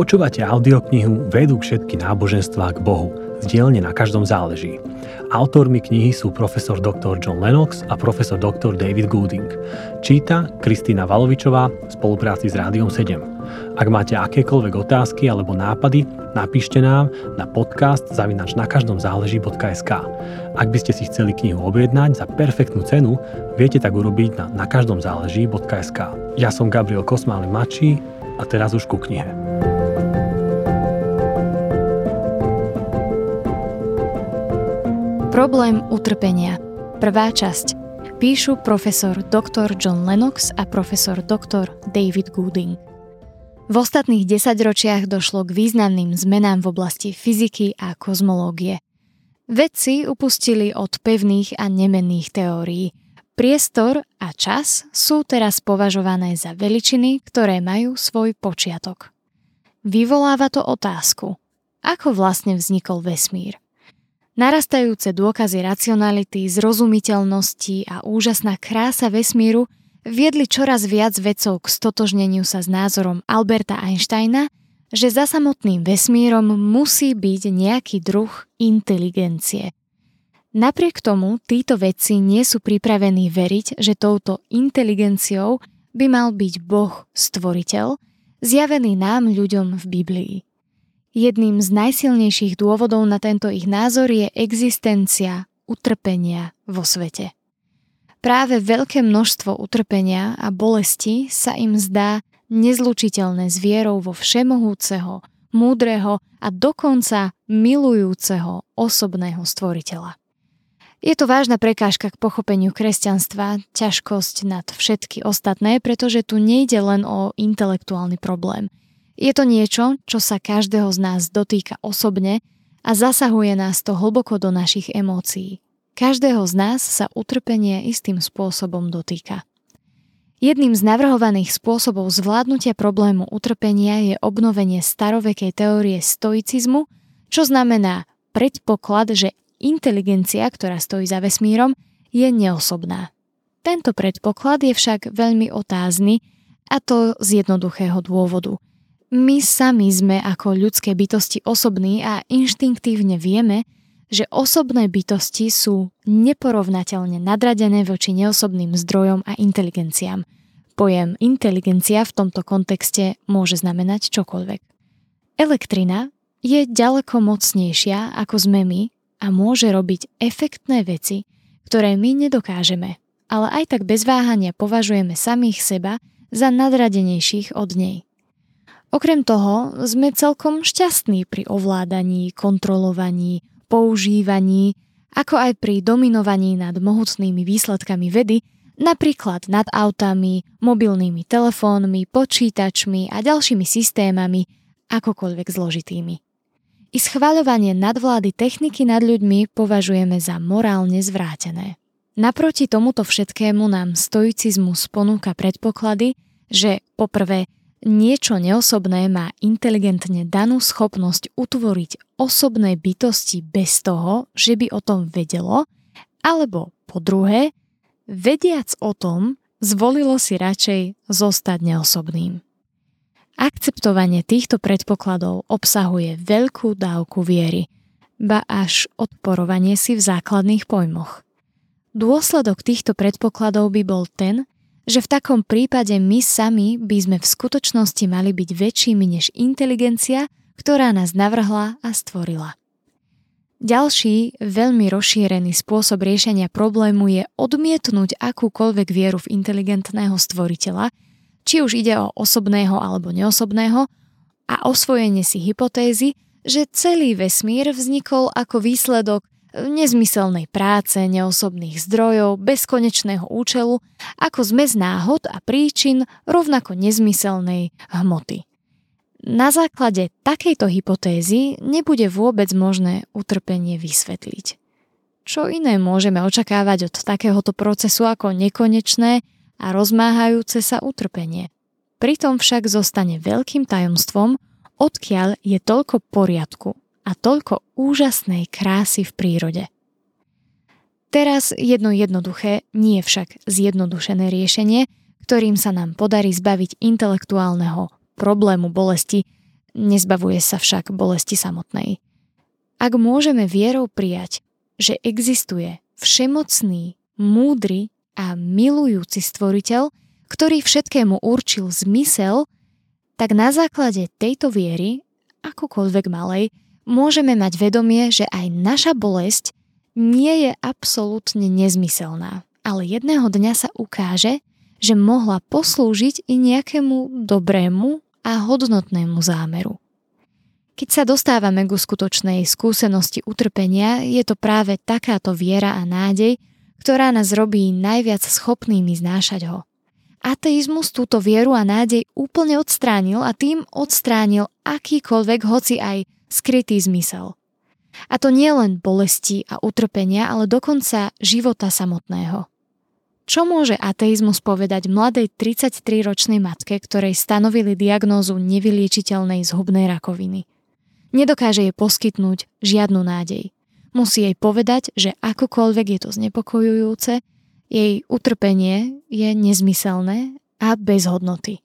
Počúvate audioknihu Vedú všetky náboženstvá k Bohu. Z na každom záleží. Autormi knihy sú profesor dr. John Lennox a profesor dr. David Gooding. Číta Kristýna Valovičová v spolupráci s Rádiom 7. Ak máte akékoľvek otázky alebo nápady, napíšte nám na podcast zavinač na každom záleží.sk. Ak by ste si chceli knihu objednať za perfektnú cenu, viete tak urobiť na nakaždomzáleží.sk. Ja som Gabriel Kosmály Mačí a teraz už ku knihe. Problém utrpenia. Prvá časť. Píšu profesor dr. John Lennox a profesor dr. David Gooding. V ostatných desaťročiach došlo k významným zmenám v oblasti fyziky a kozmológie. Vedci upustili od pevných a nemenných teórií. Priestor a čas sú teraz považované za veličiny, ktoré majú svoj počiatok. Vyvoláva to otázku, ako vlastne vznikol vesmír. Narastajúce dôkazy racionality, zrozumiteľnosti a úžasná krása vesmíru viedli čoraz viac vedcov k stotožneniu sa s názorom Alberta Einsteina, že za samotným vesmírom musí byť nejaký druh inteligencie. Napriek tomu títo vedci nie sú pripravení veriť, že touto inteligenciou by mal byť Boh stvoriteľ, zjavený nám ľuďom v Biblii. Jedným z najsilnejších dôvodov na tento ich názor je existencia utrpenia vo svete. Práve veľké množstvo utrpenia a bolesti sa im zdá nezlučiteľné s vierou vo všemohúceho, múdreho a dokonca milujúceho osobného stvoriteľa. Je to vážna prekážka k pochopeniu kresťanstva, ťažkosť nad všetky ostatné, pretože tu nejde len o intelektuálny problém – je to niečo, čo sa každého z nás dotýka osobne a zasahuje nás to hlboko do našich emócií. Každého z nás sa utrpenie istým spôsobom dotýka. Jedným z navrhovaných spôsobov zvládnutia problému utrpenia je obnovenie starovekej teórie stoicizmu, čo znamená predpoklad, že inteligencia, ktorá stojí za vesmírom, je neosobná. Tento predpoklad je však veľmi otázny a to z jednoduchého dôvodu – my sami sme ako ľudské bytosti osobní a inštinktívne vieme, že osobné bytosti sú neporovnateľne nadradené voči neosobným zdrojom a inteligenciám. Pojem inteligencia v tomto kontexte môže znamenať čokoľvek. Elektrina je ďaleko mocnejšia ako sme my a môže robiť efektné veci, ktoré my nedokážeme, ale aj tak bez váhania považujeme samých seba za nadradenejších od nej. Okrem toho sme celkom šťastní pri ovládaní, kontrolovaní, používaní, ako aj pri dominovaní nad mohutnými výsledkami vedy, napríklad nad autami, mobilnými telefónmi, počítačmi a ďalšími systémami, akokoľvek zložitými. I schváľovanie nadvlády techniky nad ľuďmi považujeme za morálne zvrátené. Naproti tomuto všetkému nám stoicizmus ponúka predpoklady, že poprvé Niečo neosobné má inteligentne danú schopnosť utvoriť osobné bytosti bez toho, že by o tom vedelo, alebo po druhé, vediac o tom, zvolilo si radšej zostať neosobným. Akceptovanie týchto predpokladov obsahuje veľkú dávku viery, ba až odporovanie si v základných pojmoch. Dôsledok týchto predpokladov by bol ten, že v takom prípade my sami by sme v skutočnosti mali byť väčšími než inteligencia, ktorá nás navrhla a stvorila. Ďalší, veľmi rozšírený spôsob riešenia problému je odmietnúť akúkoľvek vieru v inteligentného stvoriteľa, či už ide o osobného alebo neosobného, a osvojenie si hypotézy, že celý vesmír vznikol ako výsledok nezmyselnej práce, neosobných zdrojov, bezkonečného účelu, ako zmes náhod a príčin rovnako nezmyselnej hmoty. Na základe takejto hypotézy nebude vôbec možné utrpenie vysvetliť. Čo iné môžeme očakávať od takéhoto procesu ako nekonečné a rozmáhajúce sa utrpenie? Pritom však zostane veľkým tajomstvom, odkiaľ je toľko poriadku a toľko úžasnej krásy v prírode. Teraz jedno jednoduché, nie však zjednodušené riešenie, ktorým sa nám podarí zbaviť intelektuálneho problému bolesti, nezbavuje sa však bolesti samotnej. Ak môžeme vierou prijať, že existuje všemocný, múdry a milujúci stvoriteľ, ktorý všetkému určil zmysel, tak na základe tejto viery, akokoľvek malej, môžeme mať vedomie, že aj naša bolesť nie je absolútne nezmyselná, ale jedného dňa sa ukáže, že mohla poslúžiť i nejakému dobrému a hodnotnému zámeru. Keď sa dostávame k skutočnej skúsenosti utrpenia, je to práve takáto viera a nádej, ktorá nás robí najviac schopnými znášať ho. Ateizmus túto vieru a nádej úplne odstránil a tým odstránil akýkoľvek, hoci aj skrytý zmysel. A to nie len bolesti a utrpenia, ale dokonca života samotného. Čo môže ateizmus povedať mladej 33-ročnej matke, ktorej stanovili diagnózu nevyliečiteľnej zhubnej rakoviny? Nedokáže jej poskytnúť žiadnu nádej. Musí jej povedať, že akokoľvek je to znepokojujúce, jej utrpenie je nezmyselné a bez hodnoty.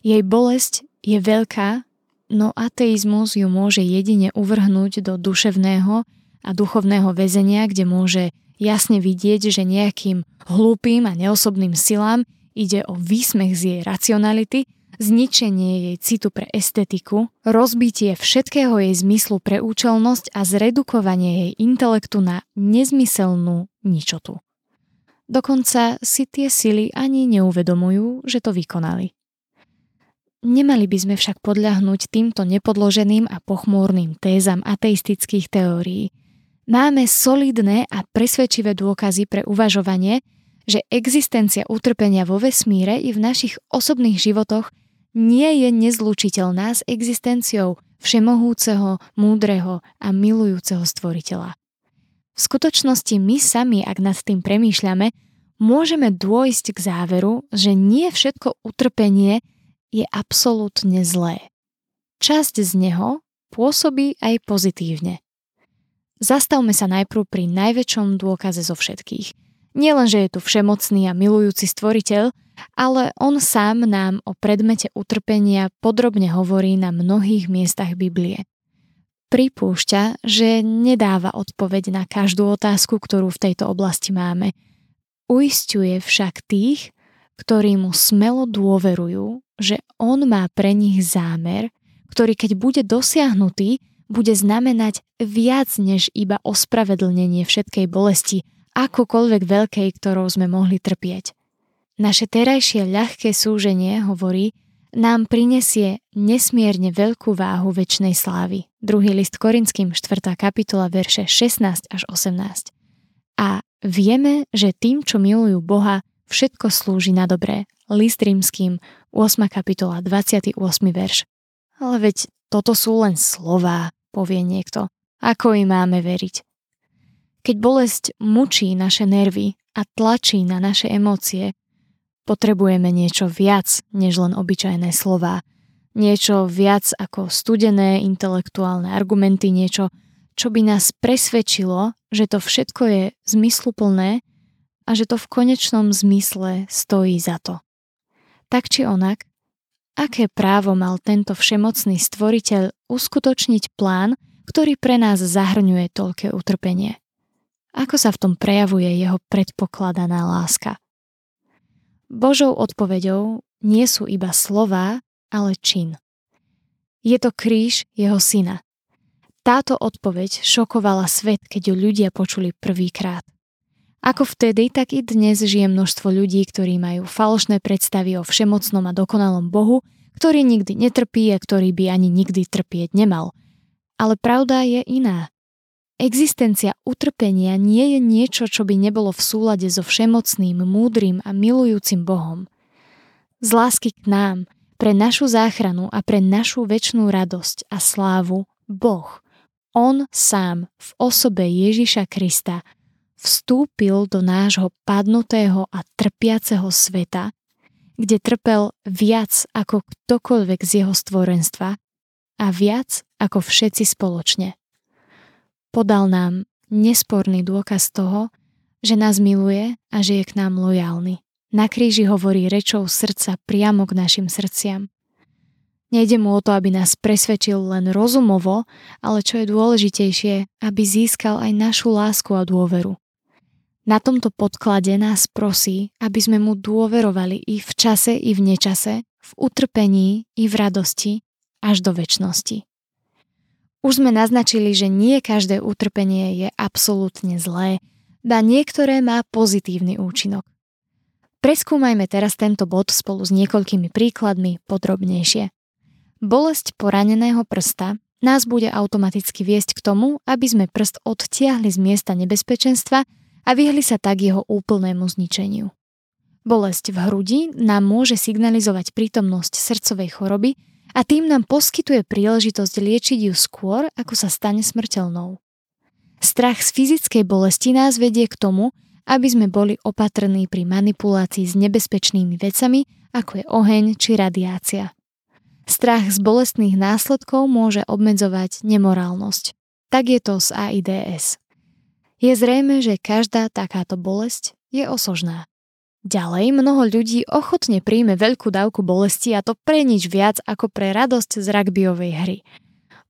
Jej bolesť je veľká, no ateizmus ju môže jedine uvrhnúť do duševného a duchovného väzenia, kde môže jasne vidieť, že nejakým hlúpým a neosobným silám ide o výsmech z jej racionality zničenie jej citu pre estetiku, rozbitie všetkého jej zmyslu pre účelnosť a zredukovanie jej intelektu na nezmyselnú ničotu. Dokonca si tie sily ani neuvedomujú, že to vykonali. Nemali by sme však podľahnúť týmto nepodloženým a pochmúrnym tézam ateistických teórií. Máme solidné a presvedčivé dôkazy pre uvažovanie, že existencia utrpenia vo vesmíre i v našich osobných životoch nie je nezlučiteľná s existenciou všemohúceho, múdreho a milujúceho stvoriteľa. V skutočnosti my sami, ak nad tým premýšľame, môžeme dôjsť k záveru, že nie všetko utrpenie je absolútne zlé. Časť z neho pôsobí aj pozitívne. Zastavme sa najprv pri najväčšom dôkaze zo všetkých. Nielen, že je tu všemocný a milujúci stvoriteľ, ale on sám nám o predmete utrpenia podrobne hovorí na mnohých miestach Biblie. Pripúšťa, že nedáva odpoveď na každú otázku, ktorú v tejto oblasti máme. Uistuje však tých, ktorí mu smelo dôverujú, že on má pre nich zámer, ktorý keď bude dosiahnutý, bude znamenať viac než iba ospravedlnenie všetkej bolesti, akokoľvek veľkej, ktorou sme mohli trpieť. Naše terajšie ľahké súženie, hovorí, nám prinesie nesmierne veľkú váhu väčšnej slávy. Druhý list Korinským 4. kapitola verše 16 až 18. A vieme, že tým, čo milujú Boha, všetko slúži na dobré. List rímským 8. kapitola 28. verš. Ale veď toto sú len slová, povie niekto. Ako im máme veriť? Keď bolesť mučí naše nervy a tlačí na naše emócie, Potrebujeme niečo viac než len obyčajné slova. Niečo viac ako studené intelektuálne argumenty, niečo, čo by nás presvedčilo, že to všetko je zmysluplné a že to v konečnom zmysle stojí za to. Tak či onak, aké právo mal tento všemocný stvoriteľ uskutočniť plán, ktorý pre nás zahrňuje toľké utrpenie? Ako sa v tom prejavuje jeho predpokladaná láska? Božou odpoveďou nie sú iba slová, ale čin. Je to kríž jeho syna. Táto odpoveď šokovala svet, keď ju ľudia počuli prvýkrát. Ako vtedy, tak i dnes žije množstvo ľudí, ktorí majú falošné predstavy o všemocnom a dokonalom Bohu, ktorý nikdy netrpí a ktorý by ani nikdy trpieť nemal. Ale pravda je iná. Existencia utrpenia nie je niečo, čo by nebolo v súlade so všemocným, múdrym a milujúcim Bohom. Z lásky k nám, pre našu záchranu a pre našu väčšnú radosť a slávu Boh, On sám v osobe Ježiša Krista vstúpil do nášho padnutého a trpiaceho sveta, kde trpel viac ako ktokoľvek z jeho stvorenstva a viac ako všetci spoločne podal nám nesporný dôkaz toho, že nás miluje a že je k nám lojálny. Na kríži hovorí rečou srdca priamo k našim srdciam. Nejde mu o to, aby nás presvedčil len rozumovo, ale čo je dôležitejšie, aby získal aj našu lásku a dôveru. Na tomto podklade nás prosí, aby sme mu dôverovali i v čase, i v nečase, v utrpení, i v radosti, až do väčšnosti. Už sme naznačili, že nie každé utrpenie je absolútne zlé, da niektoré má pozitívny účinok. Preskúmajme teraz tento bod spolu s niekoľkými príkladmi podrobnejšie. Bolesť poraneného prsta nás bude automaticky viesť k tomu, aby sme prst odtiahli z miesta nebezpečenstva a vyhli sa tak jeho úplnému zničeniu. Bolesť v hrudi nám môže signalizovať prítomnosť srdcovej choroby a tým nám poskytuje príležitosť liečiť ju skôr, ako sa stane smrteľnou. Strach z fyzickej bolesti nás vedie k tomu, aby sme boli opatrní pri manipulácii s nebezpečnými vecami, ako je oheň či radiácia. Strach z bolestných následkov môže obmedzovať nemorálnosť. Tak je to s AIDS. Je zrejme, že každá takáto bolesť je osožná. Ďalej, mnoho ľudí ochotne príjme veľkú dávku bolesti a to pre nič viac ako pre radosť z rugbyovej hry.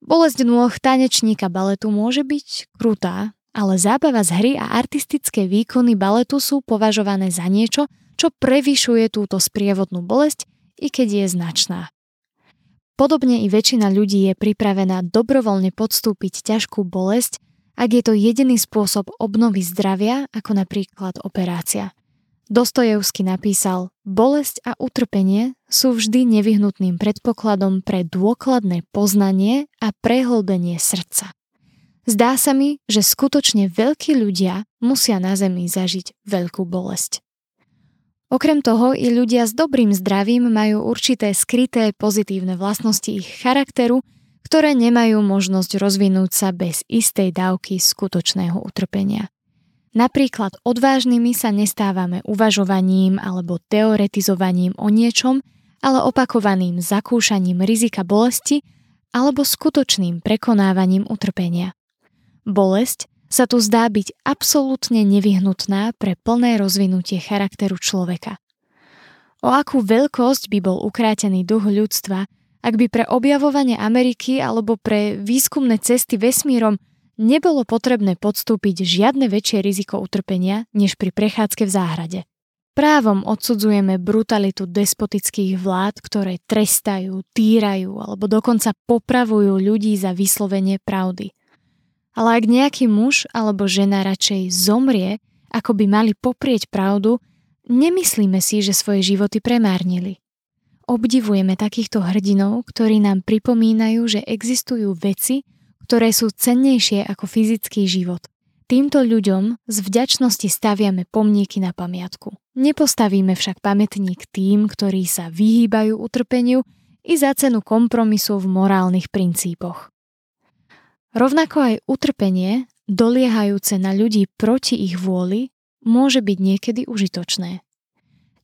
Bolesť nôh tanečníka baletu môže byť krutá, ale zábava z hry a artistické výkony baletu sú považované za niečo, čo prevyšuje túto sprievodnú bolesť, i keď je značná. Podobne i väčšina ľudí je pripravená dobrovoľne podstúpiť ťažkú bolesť ak je to jediný spôsob obnovy zdravia, ako napríklad operácia. Dostojevsky napísal, bolesť a utrpenie sú vždy nevyhnutným predpokladom pre dôkladné poznanie a prehlbenie srdca. Zdá sa mi, že skutočne veľkí ľudia musia na Zemi zažiť veľkú bolesť. Okrem toho i ľudia s dobrým zdravím majú určité skryté pozitívne vlastnosti ich charakteru, ktoré nemajú možnosť rozvinúť sa bez istej dávky skutočného utrpenia. Napríklad odvážnymi sa nestávame uvažovaním alebo teoretizovaním o niečom, ale opakovaným zakúšaním rizika bolesti alebo skutočným prekonávaním utrpenia. Bolesť sa tu zdá byť absolútne nevyhnutná pre plné rozvinutie charakteru človeka. O akú veľkosť by bol ukrátený duch ľudstva, ak by pre objavovanie Ameriky alebo pre výskumné cesty vesmírom nebolo potrebné podstúpiť žiadne väčšie riziko utrpenia než pri prechádzke v záhrade. Právom odsudzujeme brutalitu despotických vlád, ktoré trestajú, týrajú alebo dokonca popravujú ľudí za vyslovenie pravdy. Ale ak nejaký muž alebo žena radšej zomrie, ako by mali poprieť pravdu, nemyslíme si, že svoje životy premárnili. Obdivujeme takýchto hrdinov, ktorí nám pripomínajú, že existujú veci, ktoré sú cennejšie ako fyzický život. Týmto ľuďom z vďačnosti staviame pomníky na pamiatku. Nepostavíme však pamätník tým, ktorí sa vyhýbajú utrpeniu i za cenu kompromisu v morálnych princípoch. Rovnako aj utrpenie, doliehajúce na ľudí proti ich vôli, môže byť niekedy užitočné.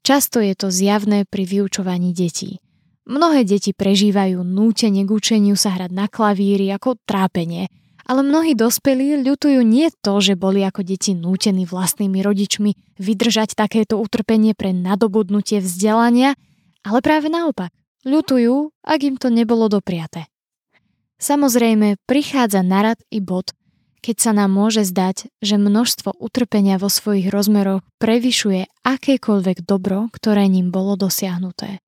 Často je to zjavné pri vyučovaní detí. Mnohé deti prežívajú nútenie k učeniu sa hrať na klavíri ako trápenie, ale mnohí dospelí ľutujú nie to, že boli ako deti nútení vlastnými rodičmi vydržať takéto utrpenie pre nadobudnutie vzdelania, ale práve naopak. Ľutujú, ak im to nebolo dopriate. Samozrejme, prichádza narad i bod, keď sa nám môže zdať, že množstvo utrpenia vo svojich rozmeroch prevyšuje akékoľvek dobro, ktoré ním bolo dosiahnuté.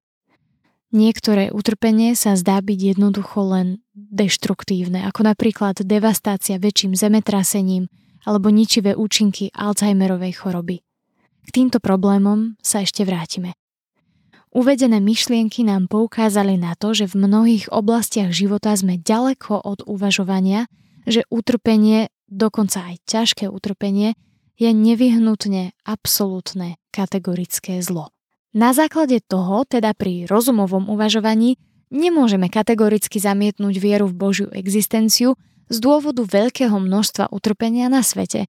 Niektoré utrpenie sa zdá byť jednoducho len deštruktívne, ako napríklad devastácia väčším zemetrasením alebo ničivé účinky Alzheimerovej choroby. K týmto problémom sa ešte vrátime. Uvedené myšlienky nám poukázali na to, že v mnohých oblastiach života sme ďaleko od uvažovania, že utrpenie, dokonca aj ťažké utrpenie, je nevyhnutne absolútne kategorické zlo. Na základe toho, teda pri rozumovom uvažovaní, nemôžeme kategoricky zamietnúť vieru v Božiu existenciu z dôvodu veľkého množstva utrpenia na svete,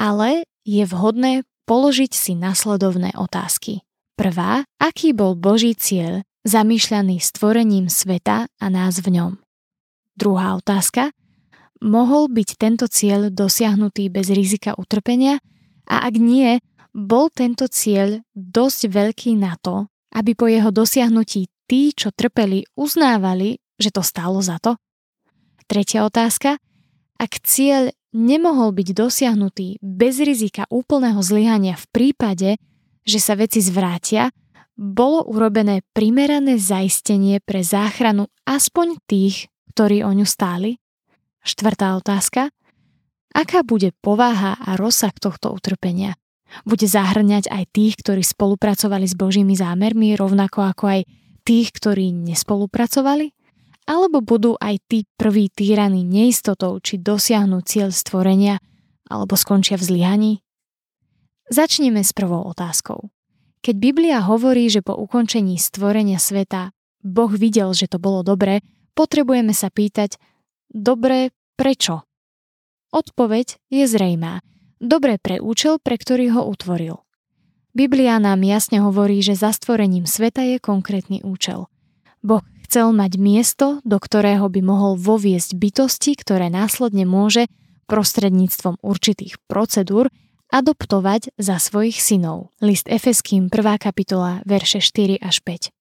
ale je vhodné položiť si nasledovné otázky. Prvá, aký bol Boží cieľ zamýšľaný stvorením sveta a nás v ňom? Druhá otázka, mohol byť tento cieľ dosiahnutý bez rizika utrpenia a ak nie, bol tento cieľ dosť veľký na to, aby po jeho dosiahnutí tí, čo trpeli, uznávali, že to stálo za to? Tretia otázka. Ak cieľ nemohol byť dosiahnutý bez rizika úplného zlyhania v prípade, že sa veci zvrátia, bolo urobené primerané zaistenie pre záchranu aspoň tých, ktorí o ňu stáli? Štvrtá otázka. Aká bude povaha a rozsah tohto utrpenia? Bude zahrňať aj tých, ktorí spolupracovali s Božími zámermi, rovnako ako aj tých, ktorí nespolupracovali? Alebo budú aj tí prví týraní neistotou, či dosiahnu cieľ stvorenia, alebo skončia v zlyhaní? Začneme s prvou otázkou. Keď Biblia hovorí, že po ukončení stvorenia sveta Boh videl, že to bolo dobré, potrebujeme sa pýtať, dobre, prečo? Odpoveď je zrejmá. Dobre pre účel, pre ktorý ho utvoril. Biblia nám jasne hovorí, že za stvorením sveta je konkrétny účel. Boh chcel mať miesto, do ktorého by mohol voviesť bytosti, ktoré následne môže prostredníctvom určitých procedúr adoptovať za svojich synov. List Efeským 1. kapitola, verše 4 až 5.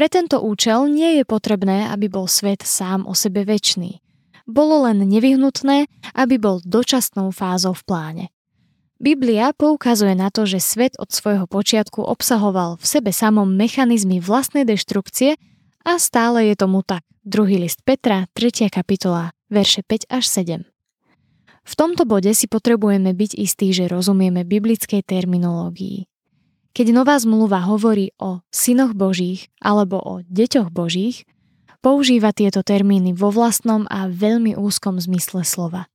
Pre tento účel nie je potrebné, aby bol svet sám o sebe väčší. Bolo len nevyhnutné, aby bol dočasnou fázou v pláne. Biblia poukazuje na to, že svet od svojho počiatku obsahoval v sebe samom mechanizmy vlastnej deštrukcie a stále je tomu tak. Druhý list Petra, 3. kapitola, verše 5 až 7. V tomto bode si potrebujeme byť istí, že rozumieme biblickej terminológii. Keď nová zmluva hovorí o synoch Božích alebo o deťoch Božích, používa tieto termíny vo vlastnom a veľmi úzkom zmysle slova.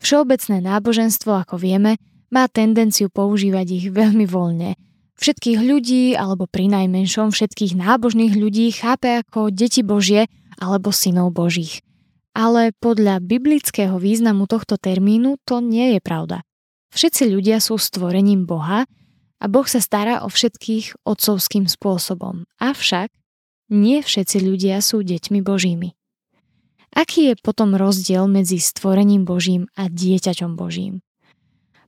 Všeobecné náboženstvo, ako vieme, má tendenciu používať ich veľmi voľne. Všetkých ľudí, alebo pri najmenšom všetkých nábožných ľudí chápe ako deti Božie alebo synov Božích. Ale podľa biblického významu tohto termínu to nie je pravda. Všetci ľudia sú stvorením Boha a Boh sa stará o všetkých otcovským spôsobom. Avšak nie všetci ľudia sú deťmi Božími. Aký je potom rozdiel medzi stvorením Božím a dieťaťom Božím?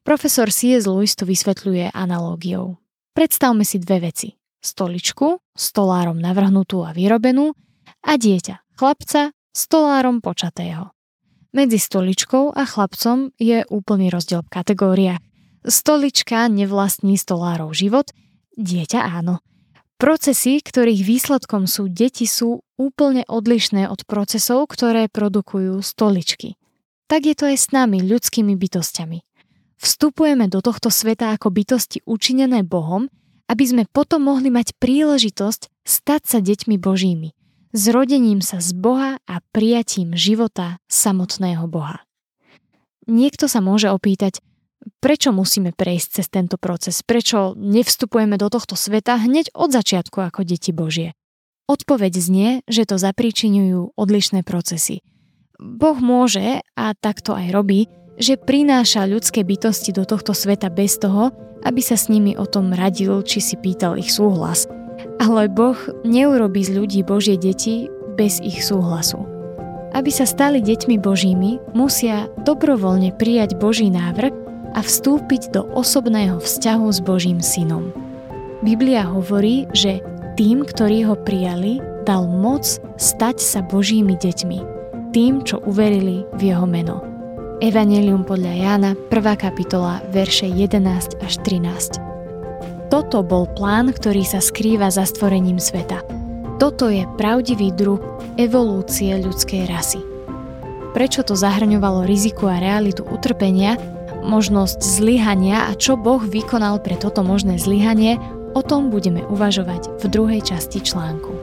Profesor C.S. Lewis to vysvetľuje analógiou. Predstavme si dve veci. Stoličku, stolárom navrhnutú a vyrobenú a dieťa, chlapca, stolárom počatého. Medzi stoličkou a chlapcom je úplný rozdiel v kategóriách. Stolička nevlastní stolárov život, dieťa áno. Procesy, ktorých výsledkom sú deti, sú úplne odlišné od procesov, ktoré produkujú stoličky. Tak je to aj s nami, ľudskými bytostiami. Vstupujeme do tohto sveta ako bytosti učinené Bohom, aby sme potom mohli mať príležitosť stať sa deťmi Božími – zrodením sa z Boha a prijatím života samotného Boha. Niekto sa môže opýtať, prečo musíme prejsť cez tento proces, prečo nevstupujeme do tohto sveta hneď od začiatku ako deti Božie. Odpoveď znie, že to zapričinujú odlišné procesy. Boh môže, a takto aj robí, že prináša ľudské bytosti do tohto sveta bez toho, aby sa s nimi o tom radil či si pýtal ich súhlas – ale Boh neurobí z ľudí Božie deti bez ich súhlasu. Aby sa stali deťmi Božími, musia dobrovoľne prijať Boží návrh a vstúpiť do osobného vzťahu s Božím synom. Biblia hovorí, že tým, ktorí ho prijali, dal moc stať sa Božími deťmi, tým, čo uverili v jeho meno. Evangelium podľa Jána, 1. kapitola, verše 11 až 13. Toto bol plán, ktorý sa skrýva za stvorením sveta. Toto je pravdivý druh evolúcie ľudskej rasy. Prečo to zahrňovalo riziku a realitu utrpenia, možnosť zlyhania a čo Boh vykonal pre toto možné zlyhanie, o tom budeme uvažovať v druhej časti článku.